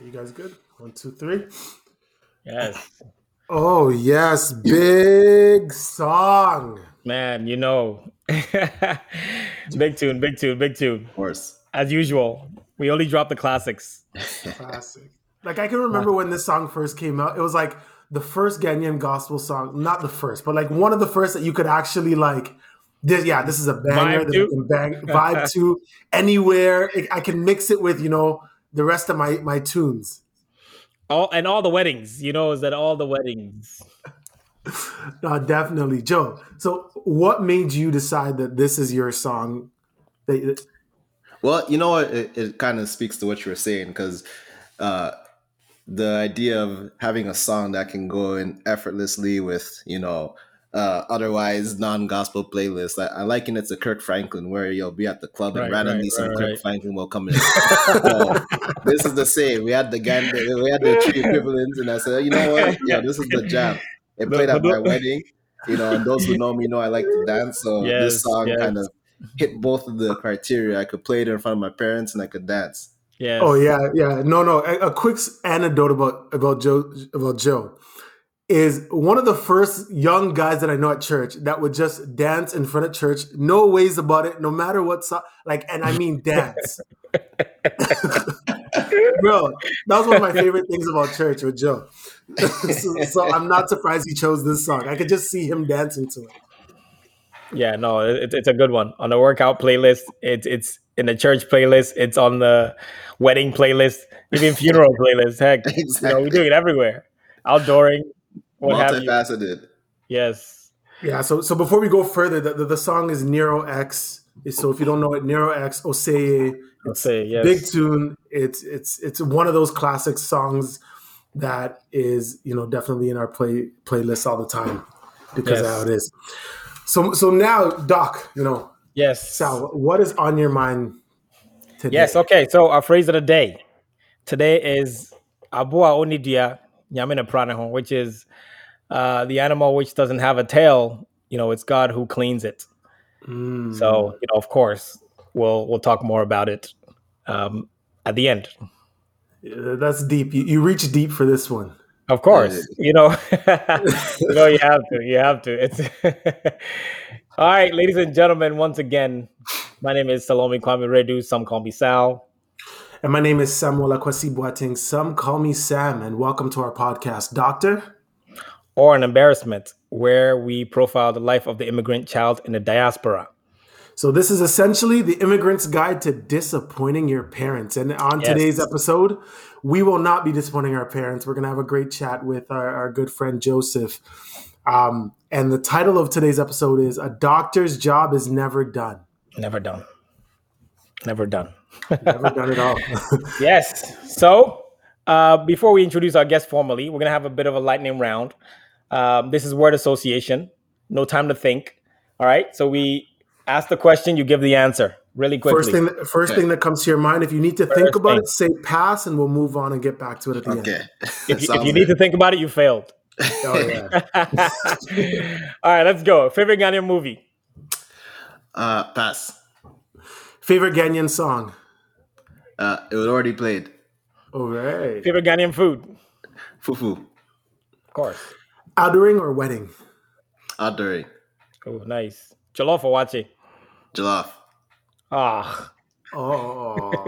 You guys good? One, two, three. Yes. Oh yes, big song. Man, you know. big tune, big tune, big tune. Of course. As usual, we only drop the classics. Classic. Like I can remember when this song first came out. It was like the first Ghanaian gospel song, not the first, but like one of the first that you could actually like. This, yeah, this is a banger Vibe that to? you can bang, vibe to anywhere. It- I can mix it with you know the rest of my my tunes. All and all the weddings, you know, is that all the weddings? No, definitely, Joe. So, what made you decide that this is your song? That, Well, you know what? It, it kind of speaks to what you were saying because uh, the idea of having a song that can go in effortlessly with, you know, uh, otherwise non-gospel playlist. I, I liken it to Kirk Franklin, where you'll be at the club Right, and randomly right, some right, Kirk right. Franklin will come in. so, this is the same. We had the Ganda, we had the three equivalents, and I said, you know what? Yeah, this is the jam. It played at my wedding, you know, and those who know me know I like to dance. So Yes, this song yes. kind of hit both of the criteria. I could play it in front of my parents and I could dance. Yes. Oh yeah, yeah. No, no. A, a quick anecdote about about Joe about Joe is one of the first young guys that I know at church that would just dance in front of church, no ways about it, no matter what. So, like, and I mean dance, bro. That was one of my favorite things about church with Joe. so, so I'm not surprised he chose this song. I could just see him dancing to it. Yeah, no, it, it's a good one. On the workout playlist, it's it's in the church playlist, it's on the wedding playlist, even funeral playlist. Heck, you know, we Exactly. do it everywhere. Outdooring, what have you. Multifaceted. Yes. Yeah. So so before we go further, the, the, the song is Nero X. So if you don't know it, Nero X Oseye. Let's say yes. big tune. It's it's it's one of those classic songs that is you know definitely in our play playlist all the time because of Yes. how it is. So so now, Doc, you know, Yes. Sal, what is on your mind today? Yes, okay. So our phrase of the day today is Abua Onidia Yamina Pranaho, which is uh, the animal which doesn't have a tail. You know, it's God who cleans it. Mm. So, you know, of course, we'll we'll talk more about it um, at the end. That's deep. You, you reach deep for this one. Of course, you know, you know, you have to, you have to. It's all right, ladies and gentlemen. Once again, my name is Salome Kwame Redu. Some call me Sal. And my name is Samuel Akwasi Boateng. Some call me Sam, and welcome to our podcast, Doctor. or an embarrassment, where we profile the life of the immigrant child in the diaspora. So this is essentially the immigrant's guide to disappointing your parents. And on Yes. today's episode, we will not be disappointing our parents. We're going to have a great chat with our, our good friend Joseph. Um, and the title of today's episode is "A Doctor's Job is Never Done." Never done. Never done. Never done at all. Yes. So, uh, before we introduce our guest formally, we're going to have a bit of a lightning round. Um, this is word association. No time to think. All right. So, we ask the question, you give the answer really quickly. first thing, that, first thing that comes to your mind. If you need to think about thing. it, say pass, and we'll move on and get back to it at the Okay. end. if, you, if you need to think about it, you failed. Oh yeah. All right. Let's go. Favorite Ghanaian movie? Uh, pass. Favorite Ghanaian song. Uh, it was already played. All right. Favorite Ghanaian food? Fufu. Of course. Outdooring or wedding? Outdooring. Oh, nice. Jollof or waakye? Jollof. Ah, Oh,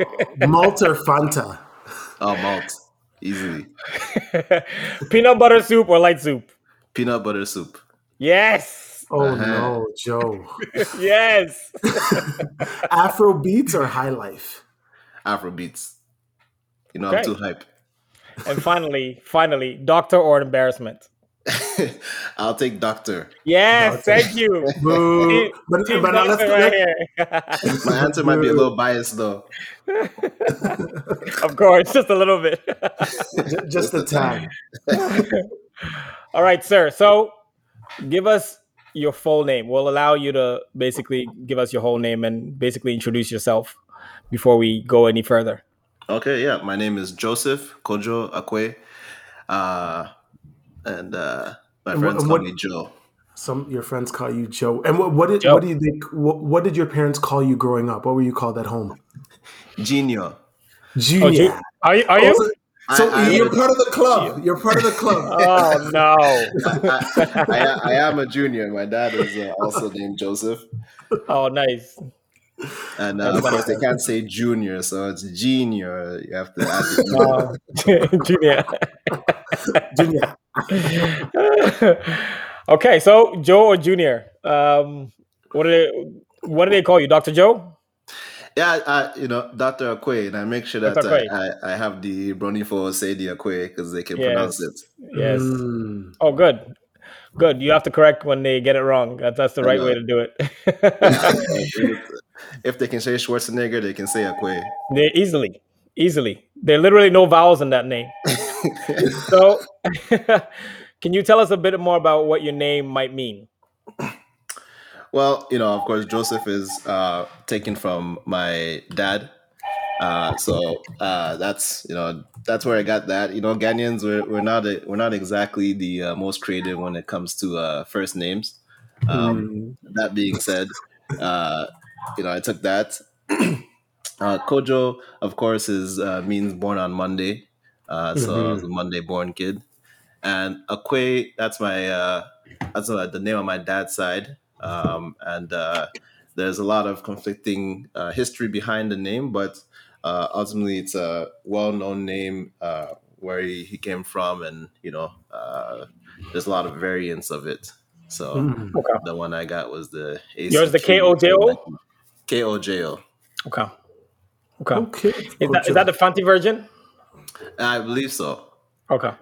malt or Fanta? Oh, malt. Easily. peanut butter soup or light soup? Peanut butter soup. Yes, Oh Uh-huh. no, Joe. yes. Afro beats or high life? Afro beats. You know, Okay. I'm too hype. and finally, finally, doctor or embarrassment? I'll take doctor. Yes, thank you. Boo. Team- But, team but now let's doctor right here. My answer might be a little biased though. of course, just a little bit. ju- just a time. All right, sir. So, give us your full name. We'll allow you to basically give us your whole name and basically introduce yourself before we go any further. Okay, yeah. My name is Joseph Kojo Akwe. Uh, and uh, my And what- friends and call what- me Joe. Some your friends call you Joe. And what, what did Joe. what did they what, what did your parents call you growing up? What were you called at home? Junior. Junior. Ju- are you? Are Oh, you? so- So I- I you're would- part of the club. You're part of the club. Oh no! I, I, I am a junior. My dad is uh, also named Joseph, Oh nice. And uh, of course they can't say junior, so it's junior. You have to add the Uh, junior. Junior. okay, so Joe or Junior? Um, what do they what do they call you, Doctor Joe? Yeah, I, you know, Dr. Akwe, and I make sure that I, I, I have the Bronifo say the Akwe because they can Yes. pronounce it. Yes. Mm. Oh, good. Good. You have to correct when they get it wrong. That, that's the right way to do it. If they can say Schwarzenegger, they can say Akwe. they easily, easily. There are literally no vowels in that name. so, can you tell us a bit more about what your name might mean? Well, you know, of course, Joseph is uh, taken from my dad. Uh, so uh, that's you know that's where I got that. You know, Ghanaians we're, we're not a, we're not exactly the uh, most creative when it comes to uh, first names. Um, That being said, uh, you know, I took that. uh, Kojo, of course, is uh, means born on Monday. Uh, so I was a Monday born kid. And Akwe, that's my uh, that's uh, the name on my dad's side. Um, and uh, there's a lot of conflicting uh, history behind the name, but uh, ultimately it's a well-known name uh, where he, he came from, and you know, uh, there's a lot of variants of it. So Mm. Okay. the one I got was the Yours the ACQ KOJO? KOJO. Okay. Okay. Okay. Is that, is that the Fanti version? I believe so. Okay.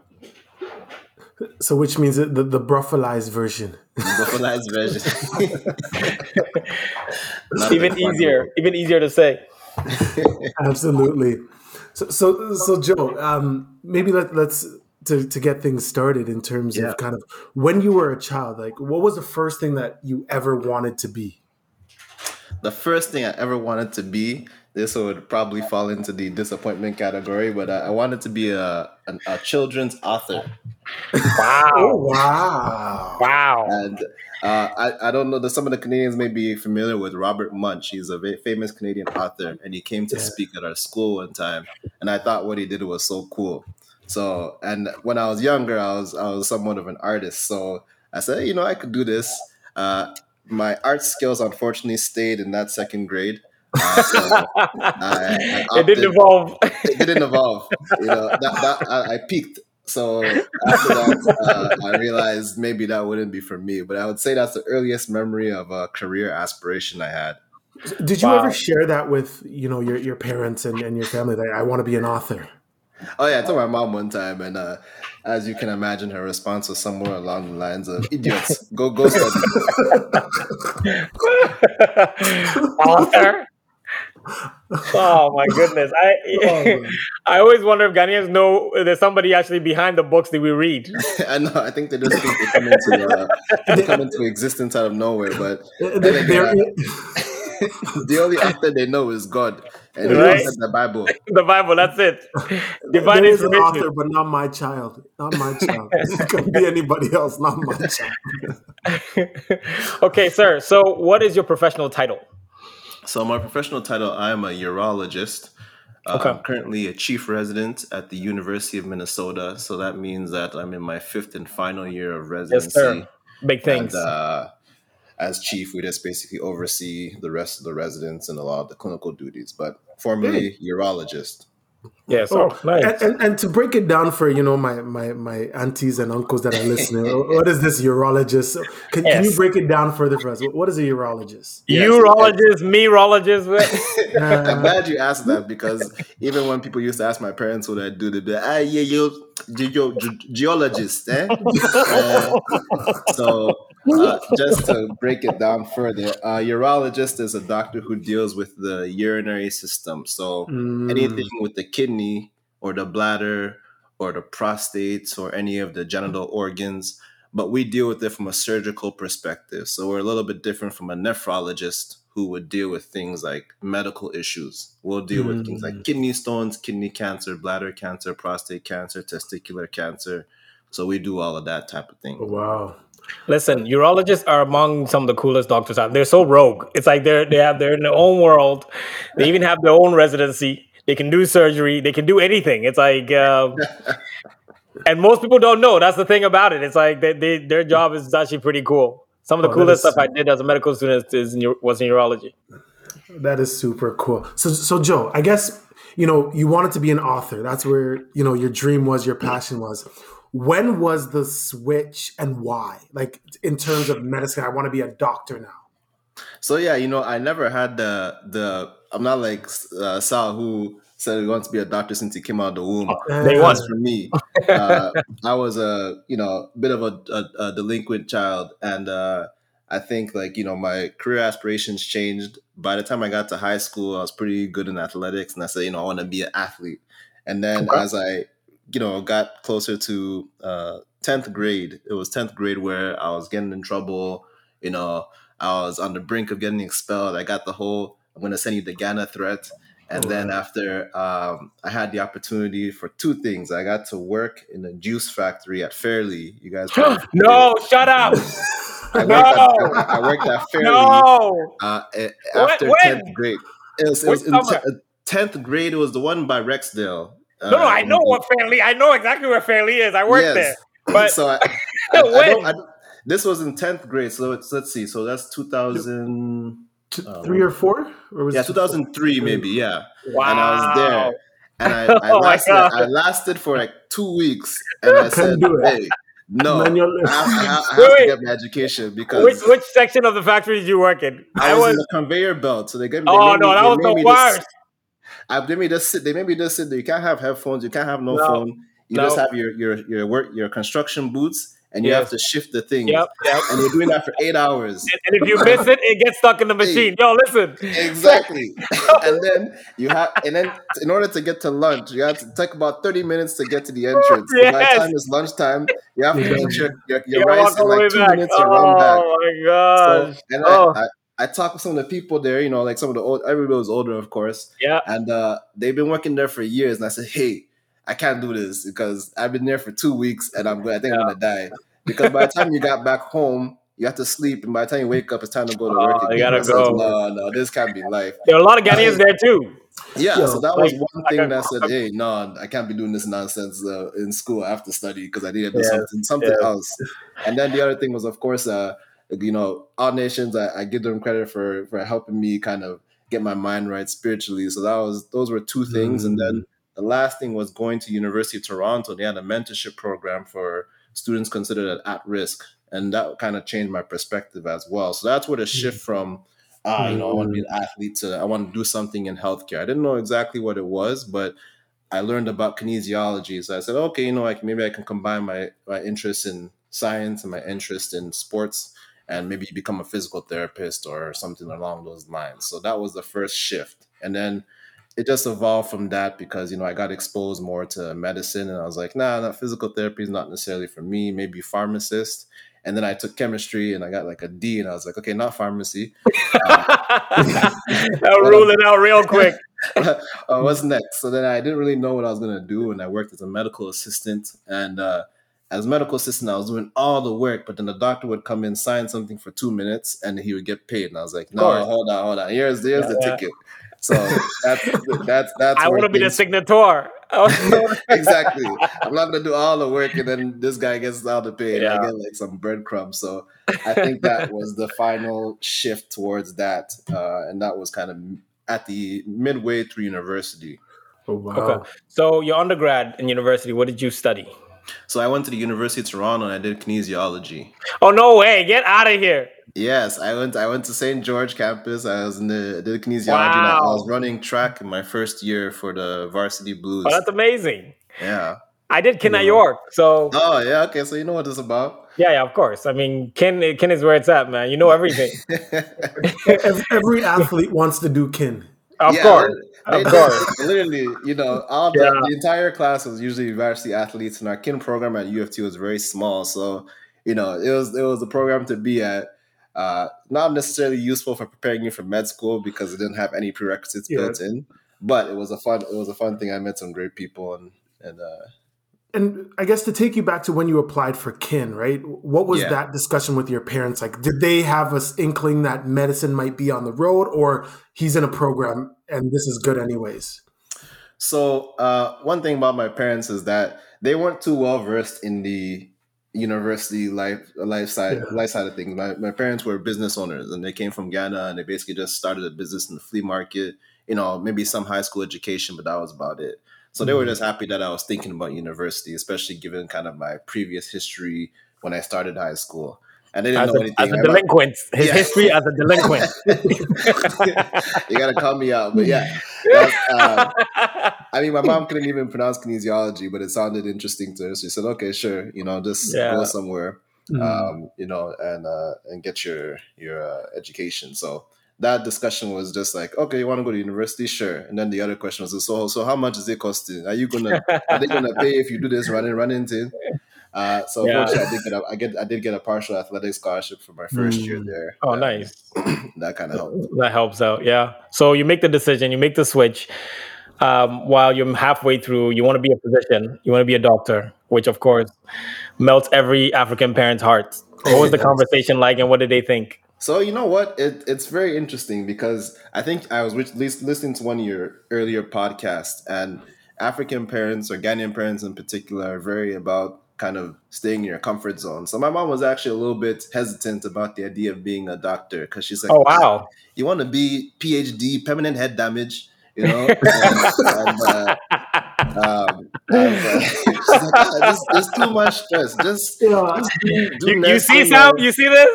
so which means the, the, the bruffalized version. Buffalo's version. Even easier. one. Even easier to say. Absolutely. So, so, so Joe, um, maybe let, let's to, to get things started in terms Yeah. of kind of when you were a child. Like, what was the first thing that you ever wanted to be? The first thing I ever wanted to be, this would probably fall into the disappointment category, but I, I wanted to be a, an, a children's author. Wow. Oh, wow! Wow. And uh, I, I don't know that some of the Canadians may be familiar with Robert Munsch. He's a very famous Canadian author, and he came to Yeah. speak at our school one time. And I thought what he did was so cool. So, and when I was younger, I was I was somewhat of an artist. So I said, you know, I could do this. Uh, my art skills, unfortunately, stayed in that second grade. Uh, so I, I it didn't evolve. it didn't evolve. You know, that, that I, I peaked. So after that, uh, I realized maybe that wouldn't be for me. But I would say that's the earliest memory of a career aspiration I had. Did you Wow. ever share that with you know your, your parents and, and your family? That I want to be an author. Oh yeah, I told my mom one time, and uh, as you can imagine, her response was somewhere along the lines of "idiots, go go study." Author. Oh my goodness! I Oh. I always wonder if Ghanaians know there's somebody actually behind the books that we read. I know. I think they just think they come into uh, they come into existence out of nowhere, but They're- then the only author they know is God, and Right. the Bible. The Bible, that's it. Divine there is an author, but not my child. Not my child. it could be anybody else, not my child. okay, sir. So, what is your professional title? So my professional title, I am a urologist. Uh, Okay. I'm currently a chief resident at the University of Minnesota. So that means that I'm in my fifth and final year of residency. Yes, residency. sir. Big things. And uh, as chief, we just basically oversee the rest of the residents and a lot of the clinical duties. But formerly urologist. Yes. Oh, nice. And, and, and to break it down for you know my my my aunties and uncles that are listening, what is this urologist? Can, can you break it down further for us? What is a urologist? Yes, Urologist, meologist. I'm glad you asked that because even when people used to ask my parents what I do, they'd be like, ah, yeah, you, ge- ge- ge- geologist, eh? Uh, so, uh, just to break it down further, a urologist is a doctor who deals with the urinary system. So, Mm. anything with the kidney or the bladder or the prostate or any of the genital organs, but we deal with it from a surgical perspective. So we're a little bit different from a nephrologist who would deal with things like medical issues. We'll deal with things like hmm. kidney stones, kidney cancer, bladder cancer, prostate cancer, testicular cancer. So we do all of that type of thing. Oh, wow. Listen, urologists are among some of the coolest doctors out. They're so rogue. It's like they're they have they're in their own world. They even have their own residency. They can do surgery, they can do anything. It's like, um, and most people don't know. That's the thing about it. It's like they, they their job is actually pretty cool. Some of the Oh, coolest stuff I did as a medical student is in, was in urology. That is super cool. So, so Joe, I guess you know you wanted to be an author. That's where you know your dream was, your passion was. When was the switch and why? Like in terms of medicine, I want to be a doctor now. So yeah, you know, I never had the the. I'm not like uh, Sal who said he wants to be a doctor since he came out of the womb. They want- for me, uh, I was a you know bit of a, a, a delinquent child, and uh, I think like you know my career aspirations changed. By the time I got to high school, I was pretty good in athletics, and I said you know I want to be an athlete. And then Okay. as I you know got closer to uh, tenth grade, it was tenth grade where I was getting in trouble. You know, I was on the brink of getting expelled. I got the whole "I'm going to send you the Ghana" threat. And Oh, then wow. after um, I had the opportunity for two things, I got to work in a juice factory at Fairleigh. You guys, no, shut up. I worked, No. at, I worked at Fairleigh No. uh, eh, When- after when? tenth grade. It was, it was in summer? te- tenth grade. It was the one by Rexdale. Uh, No, no, I know what Fairleigh. I know exactly where Fairleigh is. I worked Yes. there. But so I, I, I don't, I, don't- this was in tenth grade. So it's let's see. So that's two thousand. T- Oh. three or four, or was Yeah, it two thousand three maybe. Yeah. wow. and I was there. And I, I, Oh lasted, I lasted for like two weeks, and I said, "Hey, no, Manual- I have, I have, I have Wait, to get my education because Which which section of the factory did you work in? I was, in the conveyor belt. So they gave me. they oh no, me- that was the me just- worst. I, they made me just sit. They made me just sit there. You can't have headphones. You can't have no, No. phone. You just have your your your work your construction boots, and you Yes. have to shift the thing. Yep, yep. And you're doing that for eight hours. And, and if you miss it, it gets stuck in the machine. Yo, listen. Exactly. and then you have, and then in order to get to lunch, you have to take about 30 minutes to get to the entrance. So by the time it's lunchtime, you have to Yeah. eat your, your, You your gotta rice in all the way like two back. minutes and run back. Oh my So, god. and Oh. I, I, I talked with some of the people there, you know, like some of the old, everybody was older, of course. Yeah. And uh, they've been working there for years. And I said, hey, I can't do this because I've been there for two weeks and I'm I think I'm going to die. Because by the time you got back home, you have to sleep. And by the time you wake up, it's time to go to work. Oh, you gotta I said, go. No, no, this can't be life. There are a lot of Ghanaians there too. Yeah, Yo, so that was one thing got- that said, "Hey, no, I can't be doing this nonsense uh, in school. I have to study because I need to do Yes, something, something yes. else." And then the other thing was, of course, uh, you know, all nations. I, I give them credit for for helping me kind of get my mind right spiritually. So that was those were two things, and then the last thing was going to University of Toronto. They had a mentorship program for students considered at risk, and that kind of changed my perspective as well. So that's where the shift from ah, you know, I want to be an athlete to I want to do something in healthcare. I didn't know exactly what it was, but I learned about kinesiology. So I said, okay, you know, like maybe I can combine my my interest in science and my interest in sports and maybe become a physical therapist or something along those lines. So that was the first shift. And then it just evolved from that because you know I got exposed more to medicine and I was like, nah, not physical therapy is not necessarily for me, maybe pharmacist. And then I took chemistry and I got like a D and I was like, okay, not pharmacy. I'll rule it out real quick. uh, what's next? So then I didn't really know what I was gonna do, and I worked as a medical assistant. And uh, as medical assistant, I was doing all the work, but then the doctor would come in, sign something for two minutes, and he would get paid. And I was like, no, hold on, hold on. Here's here's Yeah, the yeah. ticket. So that's that's that's. I want to be the signator. exactly. I'm not gonna do all the work, and then this guy gets all the pay, and I Yeah. get like some breadcrumbs. So I think that was the final shift towards that, uh, and that was kind of at the midway through university. Oh wow. Okay. So your undergrad in university, what did you study? So I went to the University of Toronto and I did kinesiology. Oh no way! Get out of here. Yes, I went. I went to St. George campus. I was in the I did kinesiology. And I, I was running track in my first year for the Varsity Blues. Oh, that's amazing. yeah. I did Kin at York, so Oh yeah. Okay. So you know what it's about. yeah, yeah, of course. I mean, Kin, Kin is where it's at, man. You know everything. Every, every athlete wants to do kin. Of Yeah, course, They of did. course. Literally, you know, all the, Yeah. the entire class was usually varsity athletes, and our kin program at U of T was very small. So, you know, it was it was a program to be at. Uh, not necessarily useful for preparing you for med school because it didn't have any prerequisites Yeah. built in. But it was a fun it was a fun thing. I met some great people and and uh, And I guess to take you back to when you applied for kin, right? What was Yeah. that discussion with your parents like? Did they have a s- inkling that medicine might be on the road, or he's in a program and this is good anyways? So uh, one thing about my parents is that they weren't too well versed in the university life life side Yeah. life side of things. My, my parents were business owners and they came from Ghana and they basically just started a business in the flea market. You know, maybe some high school education, but that was about it. So they were Mhm. just happy that I was thinking about university, especially given kind of my previous history when I started high school. And they didn't As know a, anything. as a I- delinquent, his Yeah. history as a delinquent. you gotta call me out, but yeah. uh, I mean, my mom couldn't even pronounce kinesiology, but it sounded interesting to her. So she said, "Okay, sure, you know, just Yeah. go somewhere, Mm. um, you know, and uh, and get your your uh, education." So that discussion was just like, "Okay, you want to go to university? Sure." And then the other question was, "So, so how much is it costing? Are you gonna are they gonna pay if you do this running running thing?" Uh, so Yeah. I did get a, I get I did get a partial athletic scholarship for my first year Mm. there. oh, nice. That kind of helped. That helps out. Yeah. So you make the decision, you make the switch. Um, while you're halfway through, you want to be a physician, you want to be a doctor, which of course melts every African parent's heart. What was the conversation like, and what did they think? So you know what? It, it's very interesting because I think I was lis- lis- listening to one of your earlier podcasts, and African parents or Ghanaian parents in particular are very about kind of staying in your comfort zone. So my mom was actually a little bit hesitant about the idea of being a doctor because she's like, Oh wow! you want to be PhD, permanent head damage." You know, and, and, uh, um, and, uh, she's like, "Ah, this, this too much stress. Just, Yeah. just do, do You, you see, Sam? You see this?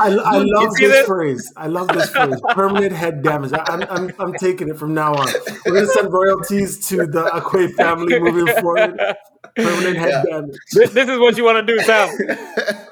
I, I love this this? phrase. I love this phrase. Permanent head damage. I, I'm, I'm, I'm taking it from now on. We're gonna send royalties to the Akwe family moving forward. Permanent head Yeah. damage. this, this is what you want to do, Sam.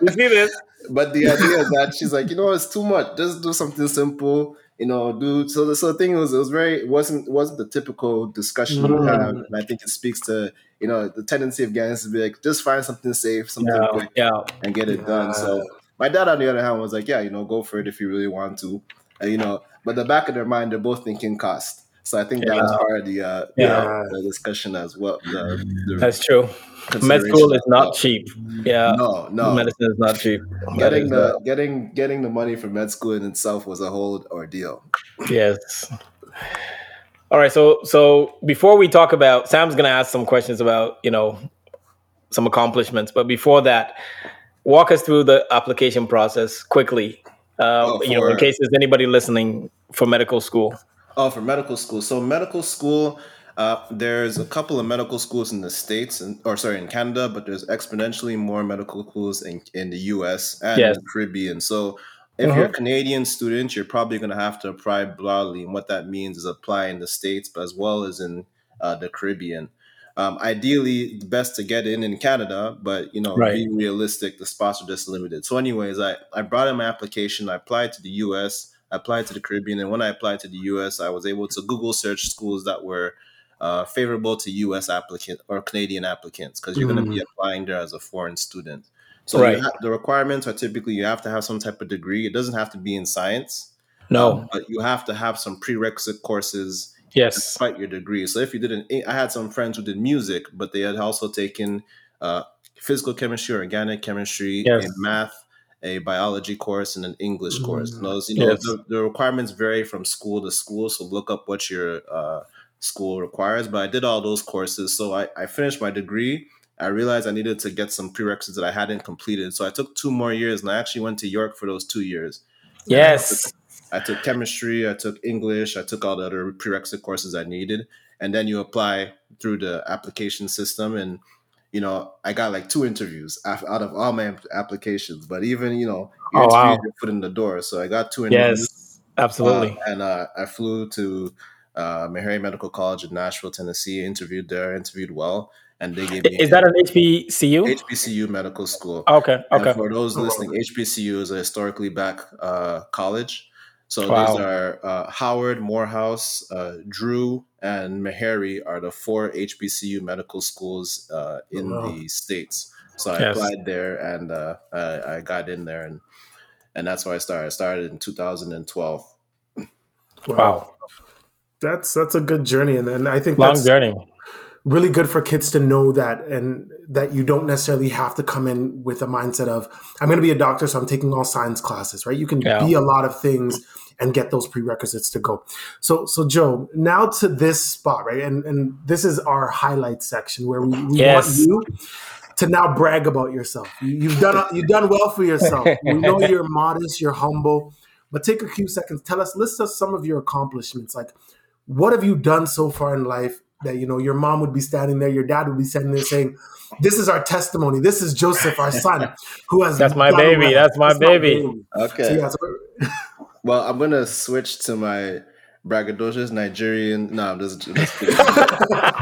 You see this? but the idea is that she's like, you know, it's too much. Just do something simple. You know, do so. The, so the thing was, it was very it wasn't wasn't the typical discussion we Mm. have, and I think it speaks to you know the tendency of Ghanaians to be like, just find something safe, something Yeah, quick, yeah. and get it done. So my dad, on the other hand, was like, yeah, you know, go for it if you really want to, and, you know. But the back of their mind, they're both thinking cost. So I think that was part of the uh, Yeah. the discussion as well. The, the That's true. Med school is not cheap. Yeah, No, no. medicine is not cheap. Getting the getting getting the money for med school in itself was a whole ordeal. Yes. All right. So so before we talk about Sam's gonna ask some questions about, you know, some accomplishments. But before that, walk us through the application process quickly. Uh, Oh, you know, in case there's anybody listening for medical school. Oh, for medical school. So medical school, uh, there's a couple of medical schools in the states, and, or sorry, in Canada, but there's exponentially more medical schools in, in the U.S. and Yes. the Caribbean. So if you're a Canadian student, you're probably going to have to apply broadly, and what that means is apply in the states, but as well as in uh, the Caribbean. Um, ideally, best to get in in Canada, but you know, Right. being realistic, the spots are just limited. So, anyways, I I brought in my application. I applied to the U.S. I applied to the Caribbean, and when I applied to the U.S., I was able to Google search schools that were uh, favorable to U.S. applicants or Canadian applicants because you're going to be applying there as a foreign student. So Right. ha- the requirements are typically you have to have some type of degree. It doesn't have to be in science, No. um, but you have to have some prerequisite courses yes. despite your degree. So if you did an, I had some friends who did music, but they had also taken uh, physical chemistry, organic chemistry, Yes. a math, a biology course, and an English course. And those, you know, Mm. Yes. the, the requirements vary from school to school. So look up what your uh, school requires. But I did all those courses. So I, I finished my degree. I realized I needed to get some prerequisites that I hadn't completed. So I took two more years, and I actually went to York for those two years. Yes. I took chemistry, I took English, I took all the other prerequisite courses I needed, and then you apply through the application system. And you know, I got like two interviews out of all my applications. But even you know, you Oh, wow. your foot in the door. So I got two interviews. Yes. Absolutely. Uh, and uh, I flew to uh, Meharry Medical College in Nashville, Tennessee. Interviewed there, interviewed well, and they gave me Is that an HBCU? HBCU Medical School. okay. And Okay. for those listening, HBCU is a historically black uh, college. So Wow. these are uh, Howard, Morehouse, uh, Drew, and Meharry are the four HBCU medical schools uh, in Wow. the states. So I Yes. applied there, and uh, I, I got in there, and and that's where I started. I started in 2012. Wow. That's that's a good journey, and, and I think Long that's journey. really good for kids to know that, and that you don't necessarily have to come in with a mindset of I'm going to be a doctor, so I'm taking all science classes, right? You can Yeah. be a lot of things and get those prerequisites to go. So, so Joe, now to this spot, right? And and this is our highlight section where we, we Yes. want you to now brag about yourself. You, you've done you've done well for yourself. We know you're modest, you're humble, but take a few seconds. Tell us, list us some of your accomplishments. Like, what have you done so far in life that you know your mom would be standing there, your dad would be standing there saying, "This is our testimony. This is Joseph, our son, who has That's my done baby. well." That's my baby. Okay. So, yeah, so- Well, I'm gonna switch to my braggadocious Nigerian. No, I'm just, just.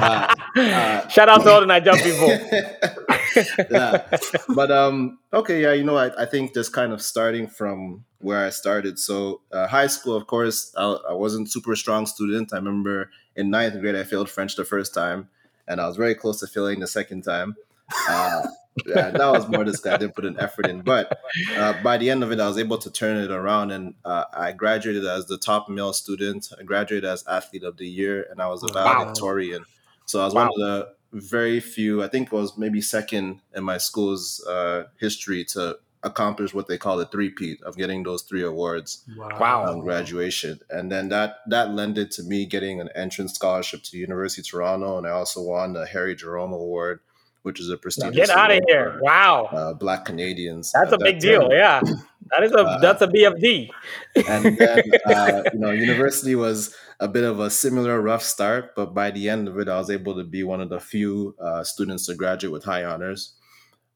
Uh, uh, Shout out to all the Nigerian people. yeah. But um, okay, yeah, you know, I, I think just kind of starting from where I started. So uh, high school, of course, I, I wasn't super strong student. I remember in ninth grade I failed French the first time, and I was very close to failing the second time. Uh, yeah, that was more just 'cause I didn't put an effort in. But uh, by the end of it, I was able to turn it around, and uh, I graduated as the top male student. I graduated as athlete of the year, and I was a Wow. valedictorian. So I was one of the very few. I think it was maybe second in my school's uh, history to accomplish what they call the three-peat of getting those three awards Wow. on graduation. And then that that lended to me getting an entrance scholarship to the University of Toronto, and I also won the Harry Jerome Award, which is a prestigious Get out of here. for, Wow. Uh, Black Canadians. That's at a big that deal. Yeah. That is a Uh, that's a BFD. and then uh, you know university was a bit of a similar rough start but by the end of it i was able to be one of the few uh, students to graduate with high honors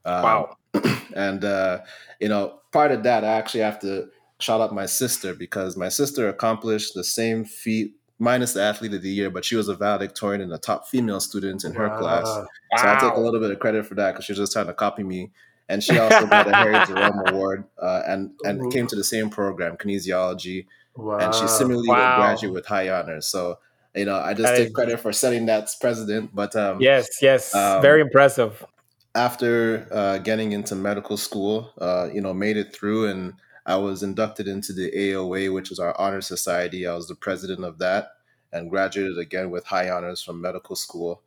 um, Wow. and uh, you know part of that i actually have to shout out my sister because my sister accomplished the same feat minus the athlete of the year but she was a valedictorian and a top female student in her class Wow. so I'll take a little bit of credit for that because she was just trying to copy me. And she also got a Harry Jerome Award uh, and and came to the same program, kinesiology, Wow. and she similarly Wow. will graduate with high honors. So you know, I just That take is- credit for setting that precedent. But um, Yes, yes. Um, Very impressive. after uh, getting into medical school, uh, you know, made it through, and I was inducted into the AOA, which is our honor society. I was the president of that, and graduated again with high honors from medical school.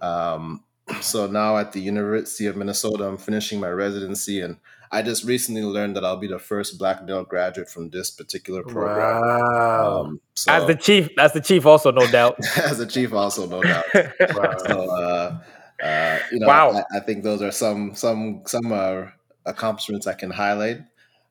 Um, so now at the University of Minnesota, I'm finishing my residency, and I just recently learned that I'll be the first Black male graduate from this particular program. Wow. Um, so As the chief, as the chief also, no doubt. as a chief, also no doubt. wow. So, uh, uh, you know, Wow. I, I think those are some some some uh, accomplishments I can highlight.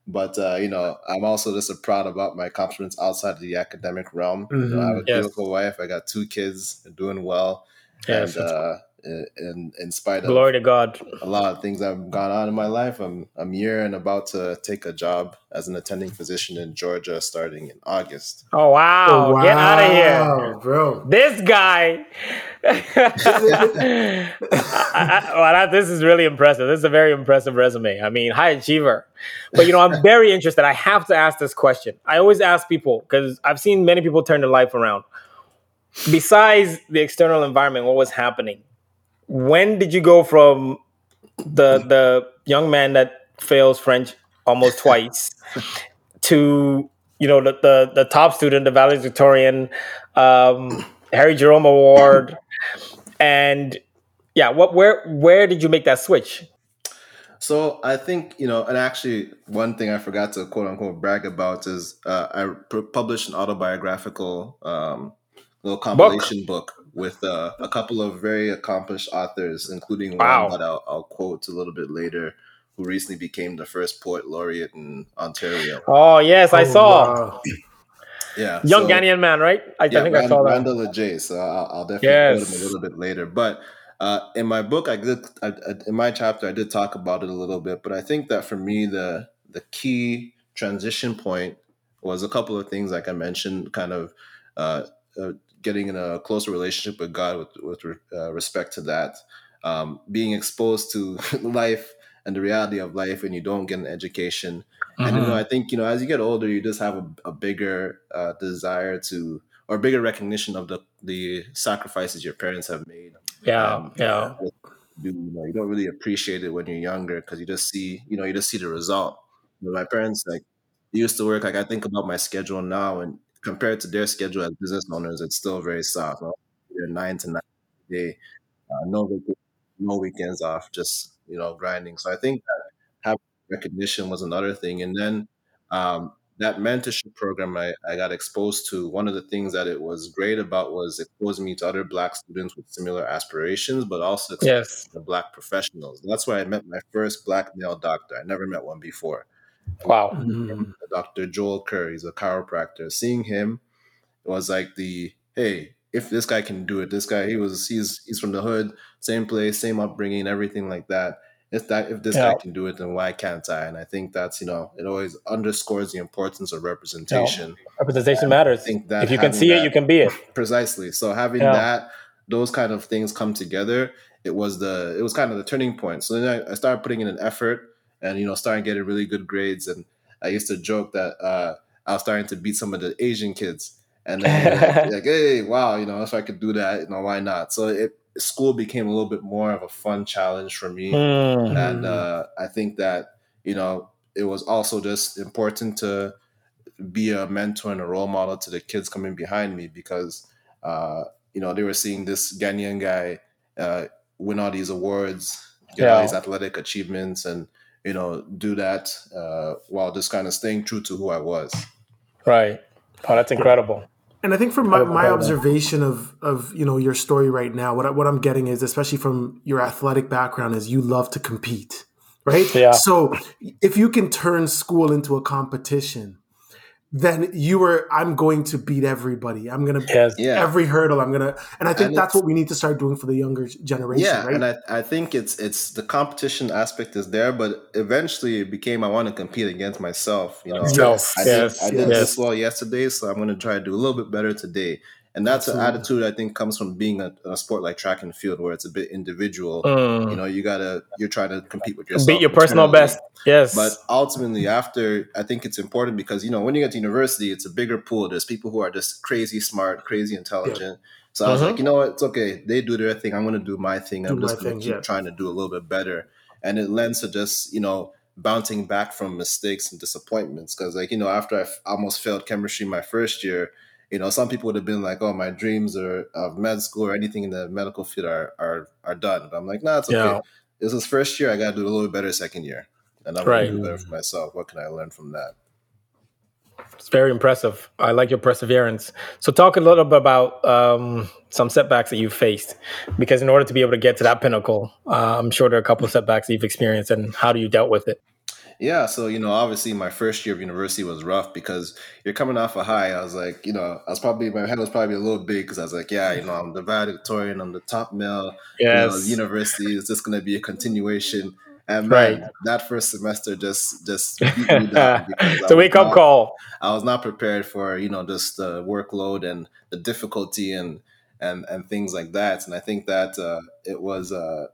But uh, you know, I'm also just proud about my accomplishments outside of the academic realm. You know, I have a. Yes. beautiful wife. I got two kids. Doing well. Yes. and uh, in in spite of Glory to God. a lot of things that have gone on in my life, I'm I'm here and about to take a job as an attending physician in Georgia starting in August. Oh wow. Get out of here. Bro. This guy. Well, that- this is really impressive. This is a very impressive resume. I mean, high achiever. But you know, I'm very interested. I have to ask this question. I always ask people because I've seen many people turn their life around. Besides the external environment, what was happening? When did you go from the the young man that fails French almost twice to you know the the, the top student, the valedictorian, um, Harry Jerome Award, and yeah, what where where did you make that switch? So I think you know, and actually, one thing I forgot to quote unquote brag about is uh, I pu- published an autobiographical um, little compilation book, with uh, a couple of very accomplished authors, including Wow. one that I'll, I'll quote a little bit later, who recently became the first poet laureate in Ontario. Oh yes, I Oh, saw wow. Yeah, young so- Ghanaian man, right? I, I yeah, think I Rand- saw that. Randell Adjei. So I'll, I'll definitely quote Yes. him a little bit later. But uh, in my book, I did I, I, in my chapter, I did talk about it a little bit. But I think that for me, the the key transition point was a couple of things, like I mentioned, kind of uh, uh, getting in a closer relationship with God with with uh, respect to that, um, being exposed to life and the reality of life and you don't get an education and you know, I think you know, as you get older, you just have a, a bigger uh, desire to, or bigger recognition of the the sacrifices your parents have made. Yeah, Um, yeah. You, know, you don't really appreciate it when you're younger because you just see, you know, you just see the result. You know, my parents like they used to work. Like I think about my schedule now, and compared to their schedule as business owners, it's still very soft. You know, They're nine to nine a day, uh, no no weekends off, just you know, grinding. So I think that recognition was another thing, and then um, that mentorship program I, I got exposed to, one of the things that it was great about was exposing me to other black students with similar aspirations, but also Yes. the black professionals. That's where I met my first black male doctor. I never met one before. Wow. Mhm. Dr. Joel Kerr, he's a chiropractor. Seeing him it was like the hey, if this guy can do it, this guy he was he's he's from the hood, same place, same upbringing, everything like that. If that if this Yeah. guy can do it, then why can't I? And I think that's you know it always underscores the importance of representation. Representation matters. think that If you can see it, you can be it. Precisely. So having Yeah. that, those kind of things come together, it was the it was kind of the turning point. So then I, I started putting in an effort, and you know, starting getting really good grades. And I used to joke that uh, I was starting to beat some of the Asian kids, and then like, like, hey, wow, you know, if I could do that, you know, why not? So it school became a little bit more of a fun challenge for me Hmm. and uh, I think that you know it was also just important to be a mentor and a role model to the kids coming behind me because uh, you know they were seeing this Ghanaian guy uh, win all these awards, get all these athletic achievements, and you know do that uh, while just kind of staying true to who I was. Right. Oh, that's incredible. And I think from my, my observation of of you know your story right now, what I, what I'm getting is, especially from your athletic background, is you love to compete, right? Yeah. So if you can turn school into a competition, then you were I'm going to beat everybody. I'm gonna Yes. Yeah. every hurdle. I'm gonna, and I think And that's what we need to start doing for the younger generation, yeah, right? and I, I think it's it's the competition aspect is there, but eventually it became I want to compete against myself. You know, Self. I Yes. did, I did yes. this well yesterday, so I'm going to try to do a little bit better today. And that's Absolutely. an attitude I think comes from being a, a sport like track and field, where it's a bit individual. Mm. You know, you gotta you're trying to compete with yourself. Beat your personal best. Yes. But ultimately, after I think it's important because you know when you get to university, it's a bigger pool. There's people who are just crazy smart, crazy intelligent. So I was Mhm. like, you know what, it's okay. They do their thing. I'm going to do my thing. Do I'm just going to thing, keep yeah. trying to do a little bit better. And it lends to just you know bouncing back from mistakes and disappointments. Because like you know, after I f- almost failed chemistry my first year, you know, some people would have been like, "Oh, my dreams are of med school or anything in the medical field are are are done." But I'm like, "Nah, it's okay. Yeah. This is first year. I got to do a little bit better second year." and I'm Right. gonna do better for myself. What can I learn from that? It's very impressive. I like your perseverance. So, talk a little bit about um, some setbacks that you've faced, because in order to be able to get to that pinnacle, uh, I'm sure there are a couple of setbacks that you've experienced, and how do you dealt with it? Yeah, so you know, obviously, my first year of university was rough because you're coming off a high. I was like, you know, I was probably my head was probably a little big because I was like, yeah, you know, I'm the valedictorian, I'm the top male. You know, university is just going to be a continuation. And man, Right. that first semester just just beat me down because it's a wake up not- call. I was not prepared for you know just the workload and the difficulty and and and things like that. And I think that uh, it was uh,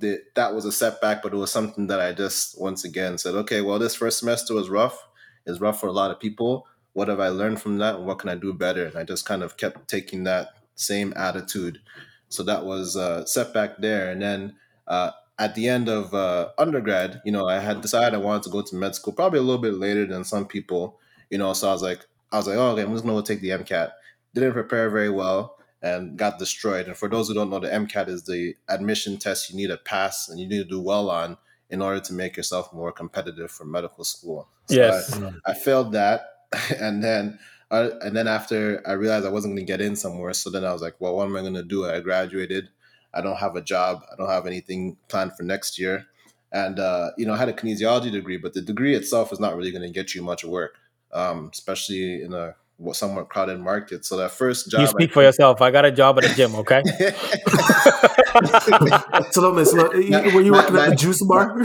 the, that was a setback, but it was something that I just once again said, okay, well, this first semester was rough. It's rough for a lot of people. What have I learned from that, and what can I do better? And I just kind of kept taking that same attitude. So that was a setback there. And then uh, at the end of uh, undergrad, you know, I had decided I wanted to go to med school, probably a little bit later than some people you know so i was like i was like oh okay i'm just gonna go take the mcat didn't prepare very well and got destroyed. And for those who don't know the mcat is the admission test you need to pass and you need to do well on in order to make yourself more competitive for medical school. So Yes. I, I failed that. And then uh, and then after i realized i wasn't going to get in somewhere so then i was like well what am i going to do? I graduated. I don't have a job. I don't have anything planned for next year. And uh, you know i had a kinesiology degree but the degree itself is not really going to get you much work um, especially in a somewhat crowded market. So that first job, You speak for yourself. I got a job at a gym, okay? Salome, Salome, you- were you My- working at my- the juice bar?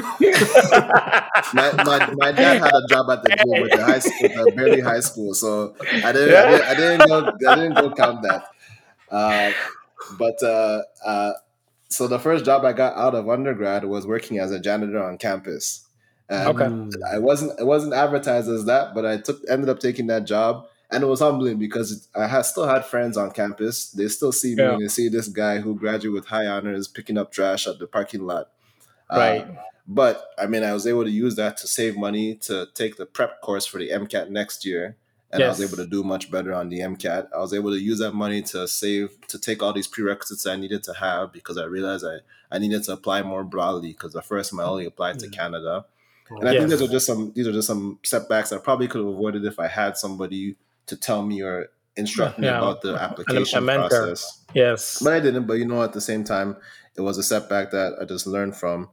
my, my, my dad had a job at the gym with the high school, the barely high school. So I didn't, I didn't, I didn't go, I didn't go count that. Uh, but uh, uh, so the first job I got out of undergrad was working as a janitor on campus. And Okay. I wasn't it wasn't advertised as that, but I took ended up taking that job, and it was humbling because it, I had still had friends on campus. They still see me Yeah. and they see this guy who graduated with high honors picking up trash at the parking lot. Uh, right. but I mean, I was able to use that to save money to take the prep course for the MCAT next year. And I was able to do much better on the MCAT. I was able to use that money to save, to take all these prerequisites I needed to have because I realized I, I needed to apply more broadly because at first I only applied to Canada. And I Yes. think these are just some these are just some setbacks I probably could have avoided if I had somebody to tell me or instruct me Yeah. about the application process. Yes. But I didn't. But you know, at the same time, it was a setback that I just learned from.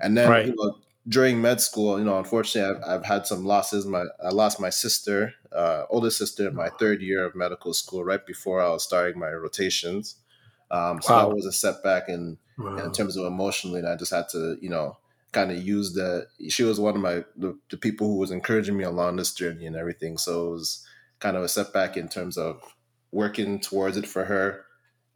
And then Right. you know, during med school, you know, unfortunately, I've, I've had some losses. My I lost my sister, uh, older sister, in my third year of medical school, right before I was starting my rotations. Um, so Wow. that was a setback in Wow. in terms of emotionally. And I just had to, you know, kind of use the. She was one of my the, the people who was encouraging me along this journey and everything. So it was kind of a setback in terms of working towards it for her.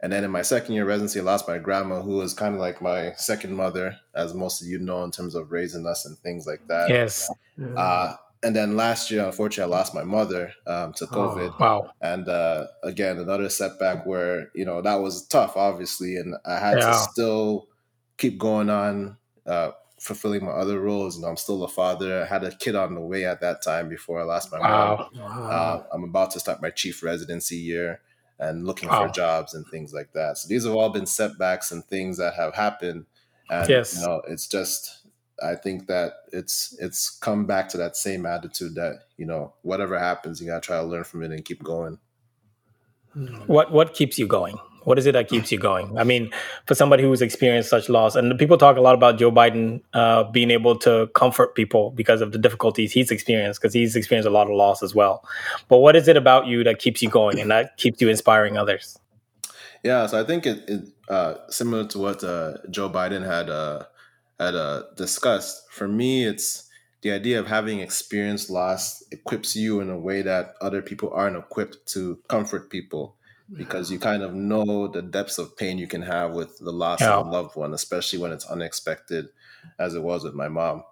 And then in my second year residency, I lost my grandma, who was kind of like my second mother, as most of you know, in terms of raising us and things like that. Yes. Uh, and then last year, unfortunately, I lost my mother um, to Oh. COVID. Wow. And uh, again, another setback where, you know, that was tough, obviously. And I had Yeah. to still keep going on, uh, fulfilling my other roles. You know, I'm still a father. I had a kid on the way at that time before I lost my mom. Wow. wow. Uh, I'm about to start my chief residency year and looking Wow. for jobs and things like that. So these have all been setbacks and things that have happened. And Yes. you know, it's just I think that it's it's come back to that same attitude that, you know, whatever happens, you gotta try to learn from it and keep going. What what keeps you going? What is it that keeps you going? I mean, for somebody who's experienced such loss, and people talk a lot about Joe Biden uh, being able to comfort people because of the difficulties he's experienced, because he's experienced a lot of loss as well. But what is it about you that keeps you going and that keeps you inspiring others? Yeah, so I think it, it uh, similar to what uh, Joe Biden had uh, had uh, discussed. For me, it's the idea of having experienced loss equips you in a way that other people aren't equipped to comfort people because you kind of know the depths of pain you can have with the loss Yeah. of a loved one, especially when it's unexpected, as it was with my mom.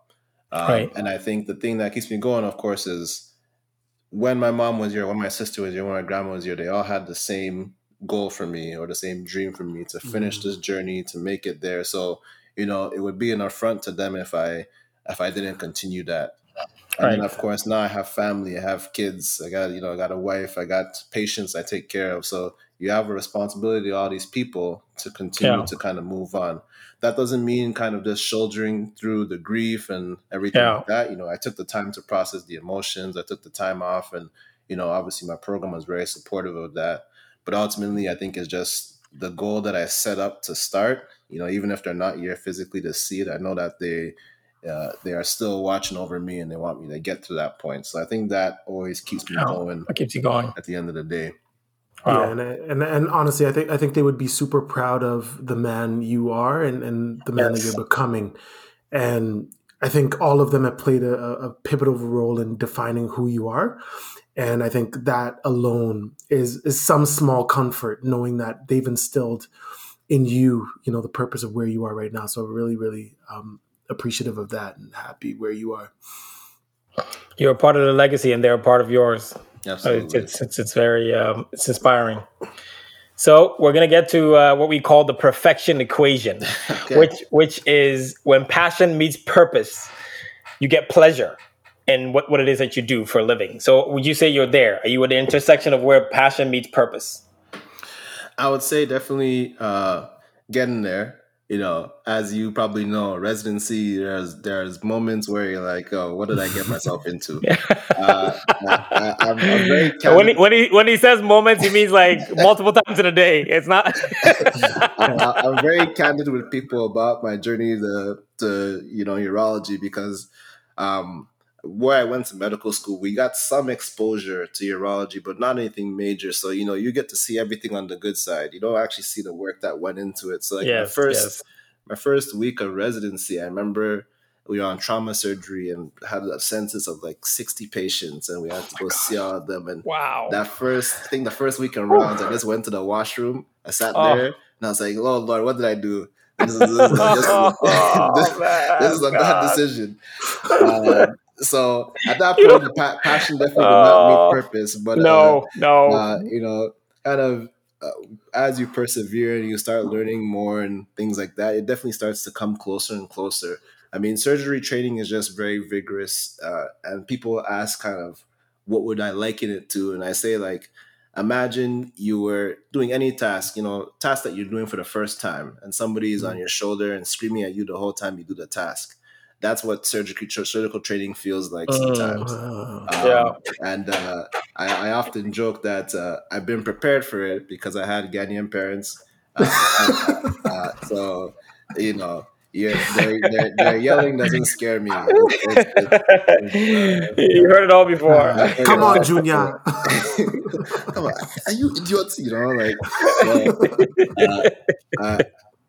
Um, Right. And I think the thing that keeps me going, of course, is when my mom was here, when my sister was here, when my grandma was here, they all had the same goal for me or the same dream for me to finish Mhm. this journey, to make it there. So, you know, it would be an affront to them if I if I didn't continue that. And then of course now I have family, I have kids, I got you know, I got a wife, I got patients I take care of. So you have a responsibility to all these people to continue Yeah. to kind of move on. That doesn't mean kind of just shouldering through the grief and everything Yeah. like that. You know, I took the time to process the emotions. I took the time off, and you know, obviously my program was very supportive of that. But ultimately, I think it's just the goal that I set up to start. You know, even if they're not here physically to see it, I know that they uh, they are still watching over me and they want me to get to that point. So I think that always keeps me Yeah. going What keeps you going? at the end of the day. Wow. Yeah, and, and and honestly, I think I think they would be super proud of the man you are and, and the man that you're becoming. And I think all of them have played a, a pivotal role in defining who you are. And I think that alone is is some small comfort knowing that they've instilled in you, you know, the purpose of where you are right now. So really, really um, appreciative of that and happy where you are. You're a part of the legacy, and they're a part of yours. It's Absolutely. it's it's, it's very um, it's inspiring. So we're gonna get to uh, what we call the perfection equation, Okay. which which is when passion meets purpose, you get pleasure in what, what it is that you do for a living. So would you say you're there? Are you at the intersection of where passion meets purpose? I would say definitely uh, getting there. You know, as you probably know, residency there's there's moments where you're like, oh, what did I get myself into? uh, I, I'm very when he, when he when he says moments, he means like multiple times in a day. It's not. I, I'm very candid with people about my journey to, to you know urology because um, where I went to medical school, we got some exposure to urology, but not anything major. So you know, you get to see everything on the good side. You don't actually see the work that went into it. So like my first yes. my first week of residency, I remember we were on trauma surgery and had a census of like 60 patients, and we had to go see all of them. And Wow. that first I think the first week in rounds, I just went to the washroom. I sat Oh. there and I was like, "Oh Lord, what did I do? This is, this is, this is, Oh, this- this is a bad decision." Um, so at that point, the pa- passion definitely did not Oh, meet purpose. But uh, no, no. uh, you know, kind of uh, as you persevere and you start learning more and things like that, it definitely starts to come closer and closer. I mean, surgery training is just very vigorous, uh, and people ask kind of what would I liken it to, and I say like, imagine you were doing any task, you know, task that you're doing for the first time, and somebody is on your shoulder and screaming at you the whole time you do the task. That's what surgical surgical training feels like Mm. sometimes. Wow. Um, Yeah. And uh, I, I often joke that uh, I've been prepared for it because I had Ghanaian parents. Uh, uh, so, you know, yeah, their, their, their yelling doesn't scare me. It's- it's- it's, you heard it all before. uh, Come uh, on, Junior. Come on, are you idiots? You know, like uh, uh, uh,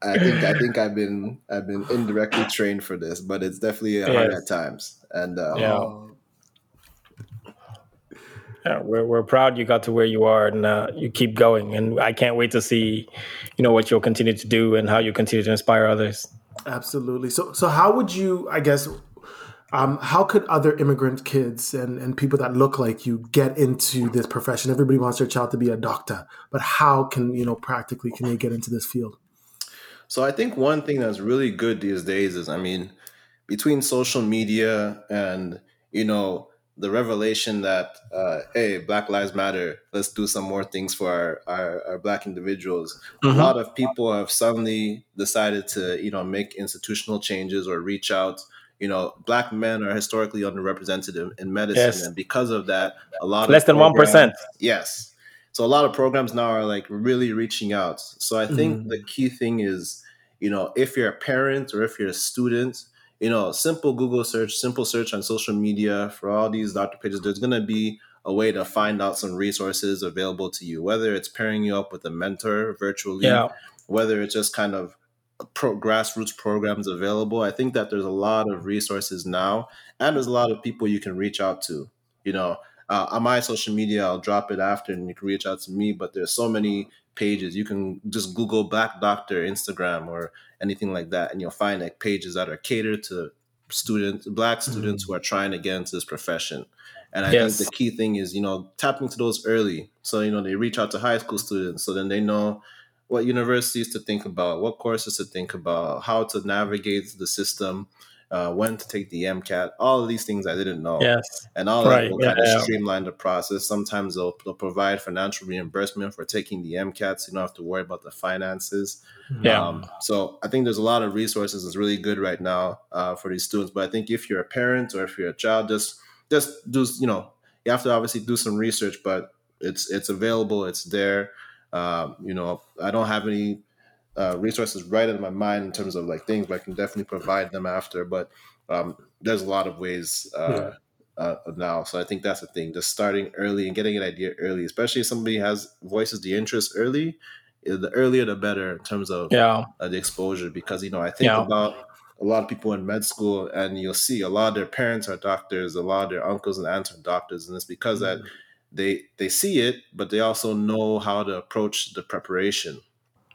I think I think I've been I've been indirectly trained for this, but it's definitely hard Yes. at times. And uh, Yeah. Yeah, we're we're proud you got to where you are and uh, you keep going. And I can't wait to see, you know, what you'll continue to do and how you continue to inspire others. Absolutely. So, so how would you? I guess, um, how could other immigrant kids and and people that look like you get into this profession? Everybody wants their child to be a doctor, but how can you know practically can they get into this field? So I think one thing that's really good these days is, I mean, between social media and you know the revelation that uh, hey, Black Lives Matter, let's do some more things for our our, our Black individuals. A lot of people have suddenly decided to you know make institutional changes or reach out. You know, Black men are historically underrepresented in, in medicine, Yes. and because of that, a lot Less than 1%. Yes. So a lot of programs now are like really reaching out. So I think Mhm. the key thing is, you know, if you're a parent or if you're a student, you know, simple Google search, simple search on social media for all these doctor pages, there's going to be a way to find out some resources available to you, whether it's pairing you up with a mentor virtually, Yeah. whether it's just kind of pro- grassroots programs available. I think that there's a lot of resources now, and there's a lot of people you can reach out to. You know, uh, on my social media, I'll drop it after, and you can reach out to me. But there's so many pages. You can just Google Black Doctor Instagram or anything like that, and you'll find like pages that are catered to students, Black students who are trying to get into this profession. And I Yes. think the key thing is, you know, tapping to those early. So, you know, they reach out to high school students so then they know what universities to think about, what courses to think about, how to navigate the system, uh, when to take the MCAT, all of these things I didn't know. Yes. And all Right, that will yeah, kind of yeah. streamline the process. Sometimes they'll, they'll provide financial reimbursement for taking the MCAT, so you don't have to worry about the finances. Yeah. Um, so I think there's a lot of resources. It's really good right now uh, for these students. But I think if you're a parent or if you're a child, just just do you know you have to obviously do some research, but it's it's available. It's there. Um, you know, I don't have any uh, resources right in my mind in terms of like things, but I can definitely provide them after. But um, there's a lot of ways uh, uh, now, so I think that's the thing. Just starting early and getting an idea early, especially if somebody has voices the interest early. eh, The earlier the better in terms of Yeah. uh, the exposure because you know I think Yeah. about a lot of people in med school and you'll see a lot of their parents are doctors, a lot of their uncles and aunts are doctors, and it's because that they they see it, but they also know how to approach the preparation.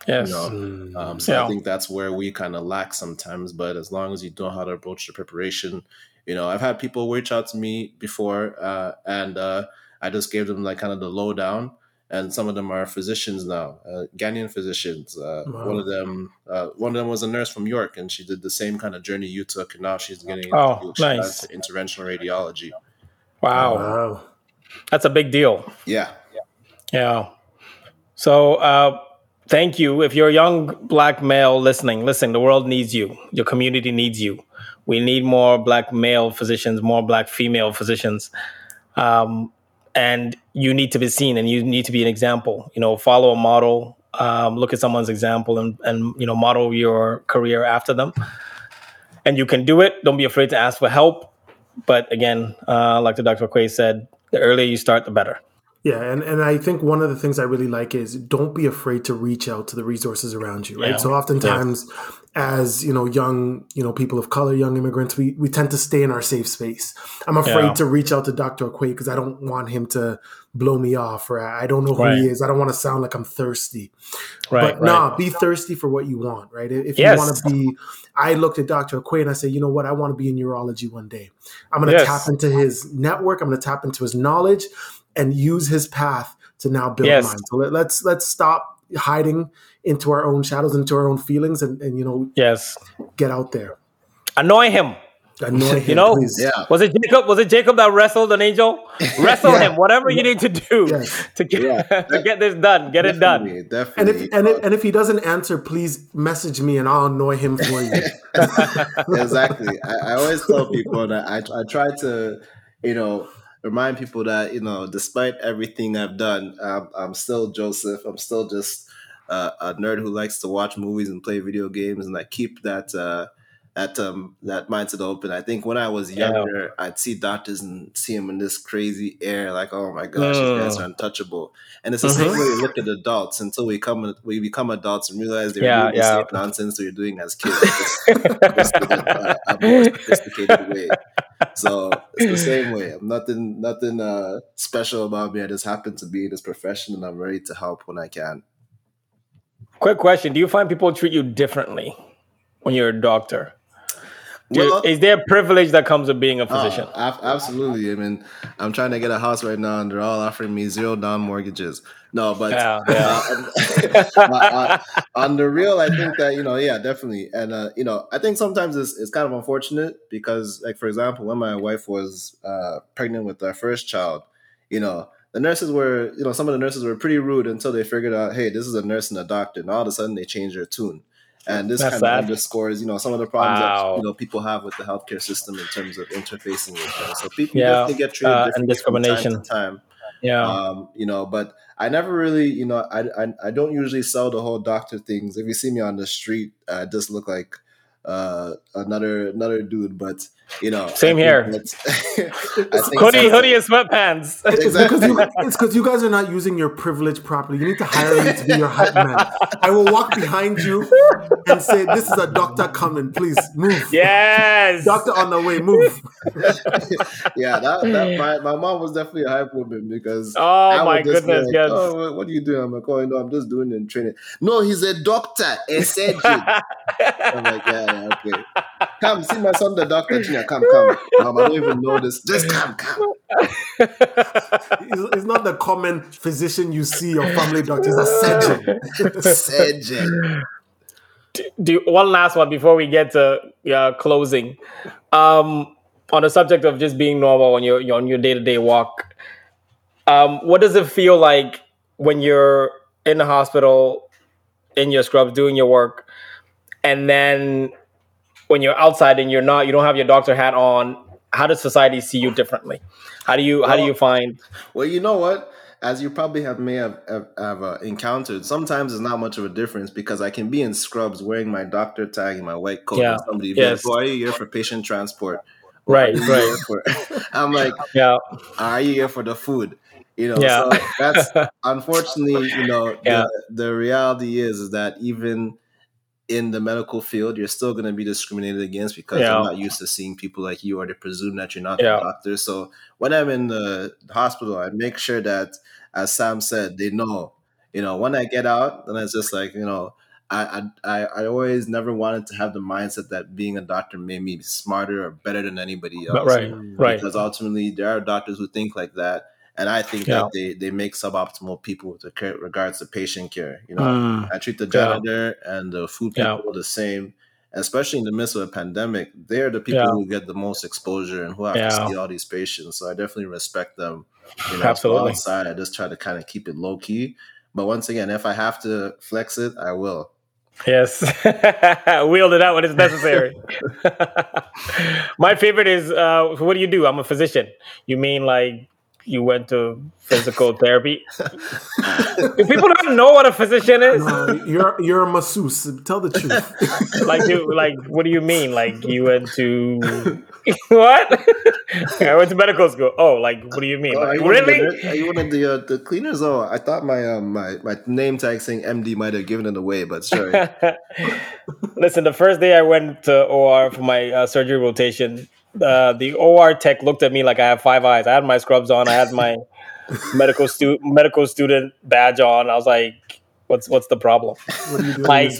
Yes. You know, Mm. um, so Yeah. I think that's where we kind of lack sometimes. But as long as you know how to approach the preparation, you know, I've had people reach out to me before, uh, and uh, I just gave them like kind of the lowdown. And some of them are physicians now, uh, Ghanaian physicians. Uh, Wow. One of them, uh, one of them was a nurse from York, and she did the same kind of journey you took. And now she's getting Oh, into, she nice. interventional radiology. Wow. Wow. That's a big deal. Yeah, Yeah. So, uh, thank you. If you're a young black male listening, listen, the world needs you. Your community needs you. We need more black male physicians, more black female physicians. Um, and you need to be seen and you need to be an example. You know, follow a model, um, look at someone's example and, and, you know, model your career after them. And you can do it. Don't be afraid to ask for help. But again, uh, like the Dr. Quay said, the earlier you start, the better. Yeah, and, and I think one of the things I really like is don't be afraid to reach out to the resources around you, right? Yeah. So oftentimes as, you know, young, you know, people of color, young immigrants, we, we tend to stay in our safe space. I'm afraid Yeah. to reach out to Dr. Okoye because I don't want him to blow me off or I don't know who Right. he is. I don't want to sound like I'm thirsty. Right. but nah, be thirsty for what you want, right? If Yes. you want to be, I looked at Dr. Okoye and I said, you know what? I want to be in urology one day. I'm going to Yes. tap into his network. I'm going to tap into his knowledge and use his path to now build Yes. mine. So let, let's let's stop hiding into our own shadows, into our own feelings, and, and you know Yes. get out there. Annoy him. Annoy him, You know? please. Yeah. Was it Jacob? Was it Jacob that wrestled an angel? Wrestle Yeah. him. Whatever you need to do Yes. to get Yeah. to get this done. Get it done. Definitely, And if and if, uh, and if he doesn't answer, please message me and I'll annoy him for you. exactly. I, I always tell people that I, I try to, you know, remind people that, you know, despite everything I've done, I'm, I'm still Joseph. I'm still just uh, a nerd who likes to watch movies and play video games. And I keep that, uh, that, um, that mindset open. I think when I was Yeah. younger, I'd see doctors and see them in this crazy air, like, oh my gosh, these guys are untouchable. And it's the same Mhm. way we look at adults until we come, we become adults and realize they're Yeah, doing the same nonsense we were doing as kids. just in a, a more sophisticated way. So it's the same way. I'm nothing nothing uh, special about me. I just happen to be in this profession and I'm ready to help when I can. Quick question: Do you find people treat you differently when you're a doctor? Well, is there a privilege that comes with being a uh, physician? ab- absolutely. I mean, I'm trying to get a house right now and they're all offering me zero down mortgages. No, but Yeah, yeah. uh, uh, on the real, I think that you know, yeah, definitely, and uh, you know, I think sometimes it's, it's kind of unfortunate because, like, for example, when my wife was uh, pregnant with our first child, you know, the nurses were, you know, some of the nurses were pretty rude until they figured out, hey, this is a nurse and a doctor, and all of a sudden they changed their tune. And this That's kind sad. of underscores, you know, some of the problems Wow. that you know people have with the healthcare system in terms of interfacing with them. So people Yeah, definitely get treated uh, and from time discrimination. time yeah, um, you know but i never really you know I, I i don't usually sell the whole doctor things if you see me on the street i just look like uh another another dude but you know Same think here. that- hoodie, hoodie, and sweatpants. It's Exactly. because you it's because you guys are not using your privilege properly. You need to hire me to be your hype man. I will walk behind you and say, "This is a doctor coming. Please move. yes, Doctor on the way. Move." yeah that, that my, my mom was definitely a hype woman because Oh I my would just be goodness, like, yes. oh, what, what are you doing? I'm like, oh, no, I'm just doing it in training. No, he's a doctor, a surgeon. I'm like, yeah, yeah, okay. Come, see my son, the doctor. Junior, come, come. Mom, I don't even know this. Just come, come. It's, it's not the common physician you see your family doctor. It's a surgeon. Surgeon. do one last one before we get to uh, closing. Um, on the subject of just being normal on your on your day to day walk, um, what does it feel like when you're in the hospital, in your scrubs, doing your work, and then when you're outside and you're not, you don't have your doctor hat on? How does society see you differently? How do you how do you find? Well, you know what? As you probably have may have, have, have uh, encountered, sometimes it's not much of a difference because I can be in scrubs wearing my doctor tag and my white coat. Yeah, And somebody yes. like, "Oh, are you here for patient transport? Or Right, right. for-" I'm like, Yeah, are you here for the food? You know, Yeah. so that's unfortunately, you know, Yeah. the, the reality is is that even in the medical field, you're still going to be discriminated against because Yeah. they're not used to seeing people like you, or they presume that you're not Yeah. the doctor. So when I'm in the hospital, I make sure that, as Sam said, they know. You know, when I get out, then it's just like you know. I, I I always never wanted to have the mindset that being a doctor made me smarter or better than anybody else right, right. because ultimately there are doctors who think like that and i think Yeah. that they they make suboptimal people with regards to patient care you know Mm, i treat the Yeah. janitor and the food Yeah. people the same especially in the midst of a pandemic they're the people Yeah. who get the most exposure and who have Yeah. to see all these patients so i definitely respect them you know Absolutely. so outside i just try to kind of keep it low key but once again if i have to flex it i will Yes, wield it out when it's necessary. My favorite is uh, what do you do? I'm a physician. You mean like you went to physical therapy? People do people not know what a physician is? No, you're you're a masseuse. Tell the truth. Like, you, like, what do you mean? Like you went to what? I went to medical school. Oh, like, what do you mean? Oh, are Like, you one the really? nur- Are you one of the uh, the cleaners? Oh, I thought my um my, my name tag saying MD might have given it away, but sure. Listen, the first day I went to OR for my uh, surgery rotation, uh, the OR tech looked at me like I have five eyes. I had my scrubs on. I had my medical stu- medical student badge on. I was like, "What's what's the problem?" What are you doing? Like,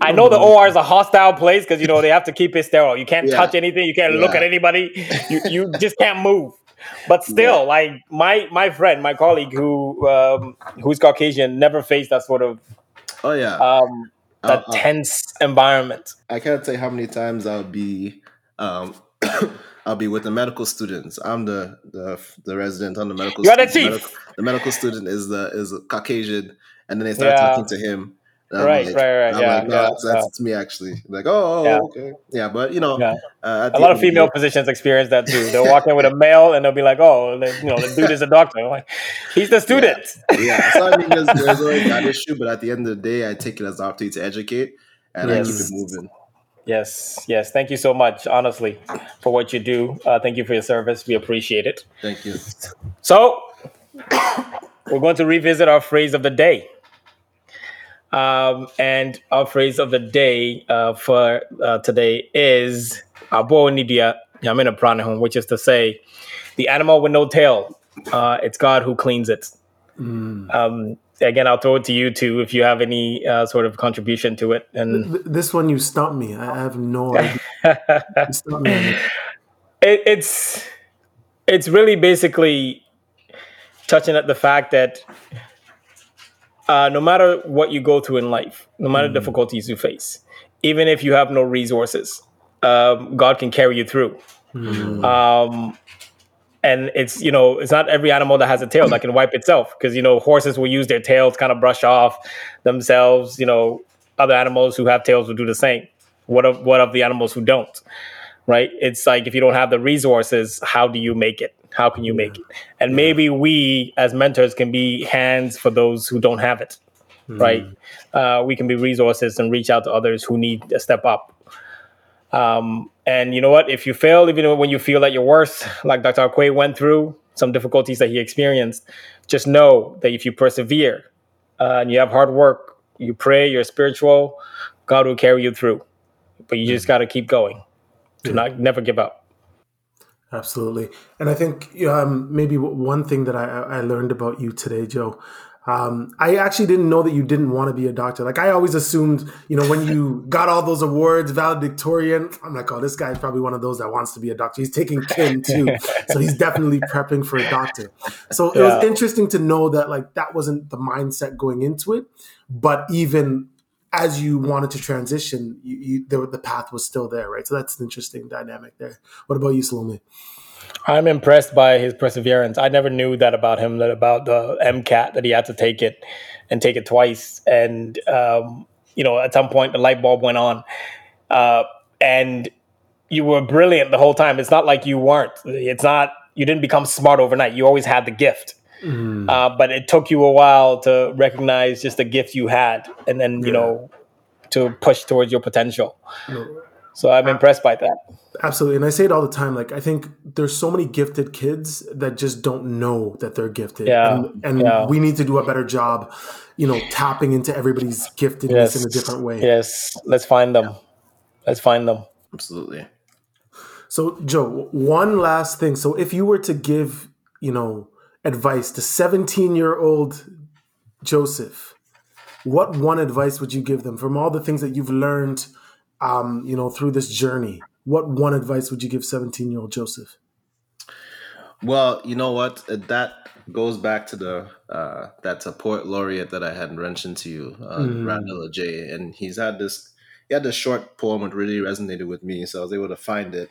I know the OR is a hostile place because you know they have to keep it sterile. You can't Yeah. touch anything. You can't look at anybody. You you just can't move. But still, like my my friend, my colleague who um, who's Caucasian, never faced that sort of Oh yeah, um, that Uh, uh, tense environment. I can't say how many times I'll be um I'll be with the medical students. I'm the the, the resident. I'm the medical. You are the student. chief. medical, the medical student is the is Caucasian, and then they start Yeah. talking to him. I'm Right, like- right, right, I'm yeah, like, no, yeah, that's, that's me actually. Like, oh, oh, Yeah. okay, yeah, but you know, Yeah. uh, A lot of female day- physicians experience that too. They'll walk in with a male and they'll be like, "Oh, the- you know, the dude is a doctor." I'm like, He's the student. yeah. So I mean, there's, there's always that issue, but at the end of the day, I take it as an opportunity to educate, and I keep it moving. Yes, yes. Thank you so much, honestly, for what you do. Uh, thank you for your service. We appreciate it. Thank you. So, we're going to revisit our phrase of the day. Um, and our phrase of the day uh, for uh, today is Abo Nidia Yamina Pranahum, which is to say, the animal with no tail. Uh, it's God who cleans it. Um, again, I'll throw it to you too if you have any uh, sort of contribution to it. And This one you stumped me. I have no idea. It. it, it's it's really basically touching at the fact that uh, no matter what you go through in life, no matter the difficulties you face, even if you have no resources, um, God can carry you through. Um, and it's you know it's not every animal that has a tail that can wipe itself because you know horses will use their tails kind of brush off themselves. You know other animals who have tails will do the same. What of what of the animals who don't? right? It's like if you don't have the resources, how do you make it? How can you make it? And maybe we as mentors can be hands for those who don't have it, right? Uh, we can be resources and reach out to others who need a step up. Um, and you know what? If you fail, even when you feel that you're worse, like Dr. Akwe went through some difficulties that he experienced, just know that if you persevere uh, and you have hard work, you pray, you're spiritual, God will carry you through. But you just got to keep going. Do not never give up. Absolutely. And I think um, maybe one thing that I, I learned about you today, Joe, um, I actually didn't know that you didn't want to be a doctor. Like I always assumed, you know, when you got all those awards, valedictorian, I'm like, oh, this guy's probably one of those that wants to be a doctor. He's taking kin too, so he's definitely prepping for a doctor. So it was interesting to know that like that wasn't the mindset going into it, but even as you wanted to transition, you, you, the, the path was still there, right? So that's an interesting dynamic there. What about you, Salome? I'm impressed by his perseverance. I never knew that about him, that about the MCAT, that he had to take it and take it twice. And, um, you know, at some point the light bulb went on. Uh, and you were brilliant the whole time. It's not like you weren't. It's not, you didn't become smart overnight. You always had the gift. Uh, but it took you a while to recognize just the gift you had and then, you Yeah. know, to push towards your potential. So I'm uh, impressed by that. Absolutely. And I say it all the time. Like, I think there's so many gifted kids that just don't know that they're gifted. Yeah, And, and yeah. we need to do a better job, you know, tapping into everybody's giftedness in a different way. Yes, let's find them. Let's find them. Absolutely. So, Joe, one last thing. So, if you were to give, you know, advice to 17 year old Joseph, what one advice would you give them from all the things that you've learned, um, you know, through this journey? What one advice would you give 17 year old Joseph? Well, you know what? Uh, That goes back to the uh, that support laureate that I had mentioned to you, uh, Mm. Randell Adjei. And he's had this. He had this short poem that really resonated with me, so I was able to find it.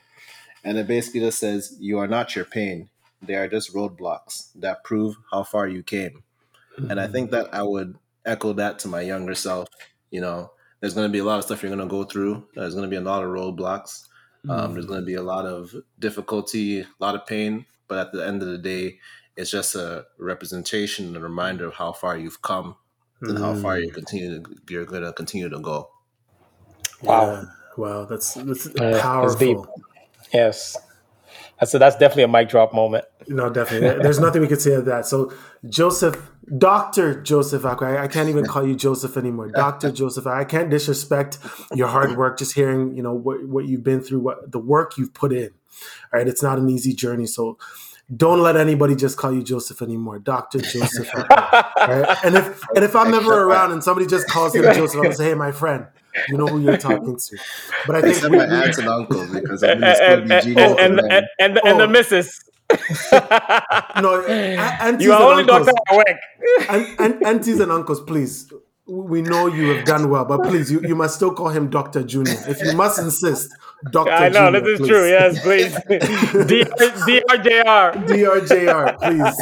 And it basically just says, "You are not your pain; they are just roadblocks that prove how far you came." And I think that I would echo that to my younger self. You know, there's going to be a lot of stuff you're going to go through. There's going to be a lot of roadblocks. Um, there's mm. going to be a lot of difficulty, a lot of pain. But at the end of the day, it's just a representation and a reminder of how far you've come and how far you mm. continue to, you're going to continue to go. Wow. Yeah. Wow, that's that's uh, that's powerful. deep. Yes. That's that's definitely a mic drop moment. No, definitely. There's nothing we could say of that. So, Joseph, Doctor Joseph Akwe, I, I can't even call you Joseph anymore. Doctor Joseph, I can't disrespect your hard work. Just hearing, you know, what what you've been through, what the work you've put in. All right, it's not an easy journey. So, don't let anybody just call you Joseph anymore. Doctor Joseph. Akwe, all right? And if and if I'm ever around and somebody just calls him Joseph, I'm gonna say, hey, my friend. You know who you're talking to. But I think Except we, my we- aunts and uncles, because I'm And going to still and be and genius. and, to them. and, and, and the Oh. missus. no, aunties you are and only uncles. Dr. Awek. and, and aunties and uncles, please. We know you have done well, but please, you, you must still call him Doctor Junior. If you must insist, Dr. I know Junior, this is please. true. Yes, please. D- DRJR. DRJR, please.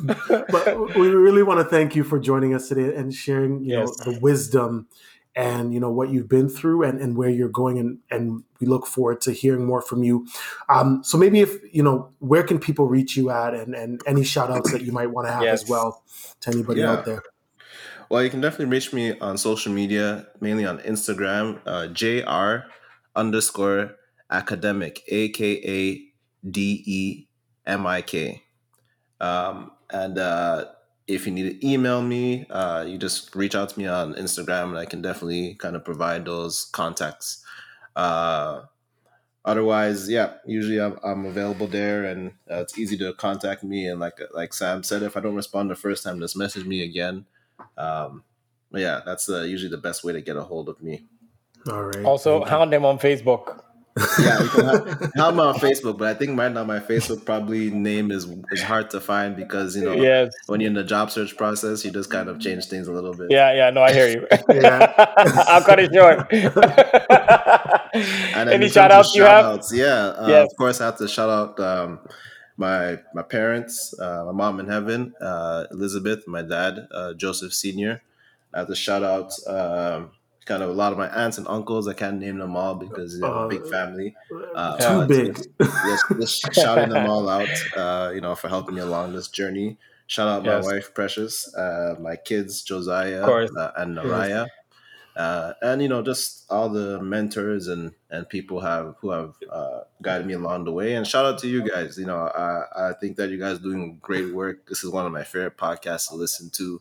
but we really want to thank you for joining us today and sharing, you Yes. know, the wisdom and you know what you've been through and, and where you're going and, and we look forward to hearing more from you. Um, so maybe if you know where can people reach you at and, and any shout outs that you might want to have Yes. as well to anybody Yeah. out there. Well, you can definitely reach me on social media, mainly on Instagram, uh, JR underscore academic, A K A D E M I K. Um, and uh, if you need to email me, uh, you just reach out to me on Instagram and I can definitely kind of provide those contacts. Uh, otherwise, yeah, usually I'm, I'm available there and uh, it's easy to contact me. And like like Sam said, if I don't respond the first time, just message me again. Um, yeah, that's uh, usually the best way to get a hold of me. All right. Also, Thank you. hound them on Facebook. Yeah, you can have, have me on Facebook, but I think right now my Facebook probably name is is hard to find because you know Yes. when you're in the job search process, you just kind of change things a little bit. Yeah, yeah, no, I hear you. Yeah. I'll cut it short. And Any in shout outs you have? shout-outs, Yeah, uh, Yes. of course, I have to shout out um, my my parents, uh, my mom in heaven, uh, Elizabeth, my dad, uh, Joseph Senior. I have to shout out um, kind of a lot of my aunts and uncles. I can't name them all because you know, Uh, big family. Uh, Too but big. Just, just shouting them all out, uh, you know, for helping me along this journey. Shout out my wife, Precious, uh, my kids, Josiah uh, and Naraya, uh, and you know, just all the mentors and and people have who have uh, guided me along the way. And shout out to you guys. You know, I I think that you guys doing great work. This is one of my favorite podcasts to listen to.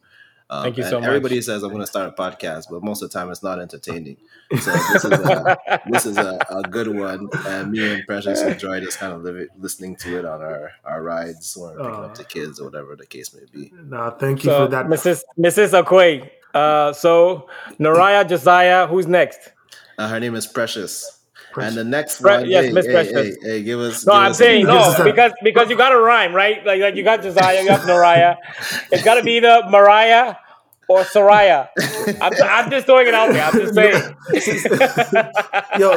Um, Thank you so much. Everybody says I'm going to start a podcast, but most of the time it's not entertaining. So this is a, this is a, a good one, and me and Precious enjoy just kind of live listening to it on our, our rides or picking up Uh. the kids or whatever the case may be. No, thank you so, for that. Mrs. Mrs. Akwe. Uh, so, Naraya, Josiah, who's next? Uh, her name is Precious. Precious. And the next Pre- one, yes, hey, Miss hey, Precious. Hey, hey, give us. No, give I'm us- saying no because because you got to rhyme, right? Like like you got Josiah, you got Naraya. It's got to be the Mariah or Soraya. I'm, I'm just throwing it out there. I'm just saying. Yo,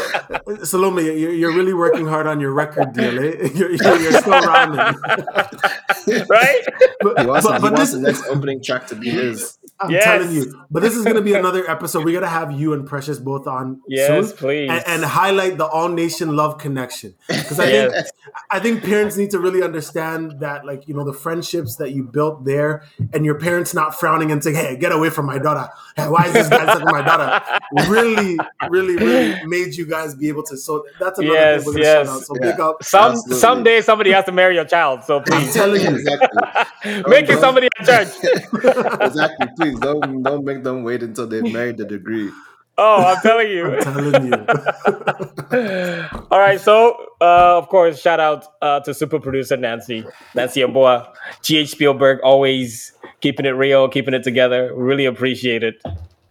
Salome, you're, you're really working hard on your record deal. Eh? You're, you're, you're still rhyming. right? But, He wants, but- he but wants this, the next opening track to be his. I'm Yes. telling you. But this is going to be another episode. We got to have you and Precious both on Yes, soon, please. and, and highlight the all nation love connection. Because I think Yes. I think parents need to really understand that, like you know, the friendships that you built there, and your parents not frowning and saying, "Hey, get away from my daughter. Why is this guy sucking my daughter?" Really, really, really made you guys be able to. So that's another Yes, thing we're gonna yes. shout out. So Yeah. big up. Some Absolutely. someday somebody has to marry your child, so I'm please telling you. exactly. make it somebody at church. exactly. Please don't don't make them wait until they've married the degree. Oh, I'm telling you. I'm telling you. All right, so uh, of course, shout out uh, to super producer Nancy, Nancy Aboa, GH Spielberg, always keeping it real, keeping it together. Really appreciate it.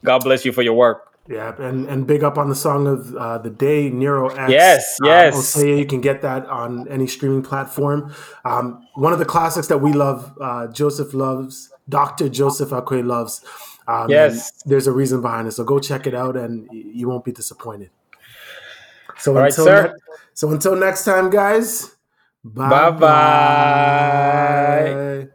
God bless you for your work. Yeah, and, and big up on the song of uh, the day, Nero X. Yes, Uh, yes. Osea, you can get that on any streaming platform. Um, one of the classics that we love, uh, Joseph loves, Dr. Joseph Akwe loves. Um, Yes. There's a reason behind it. So go check it out and you won't be disappointed. So All right, until sir. ne- so until next time, guys. Bye-bye. bye.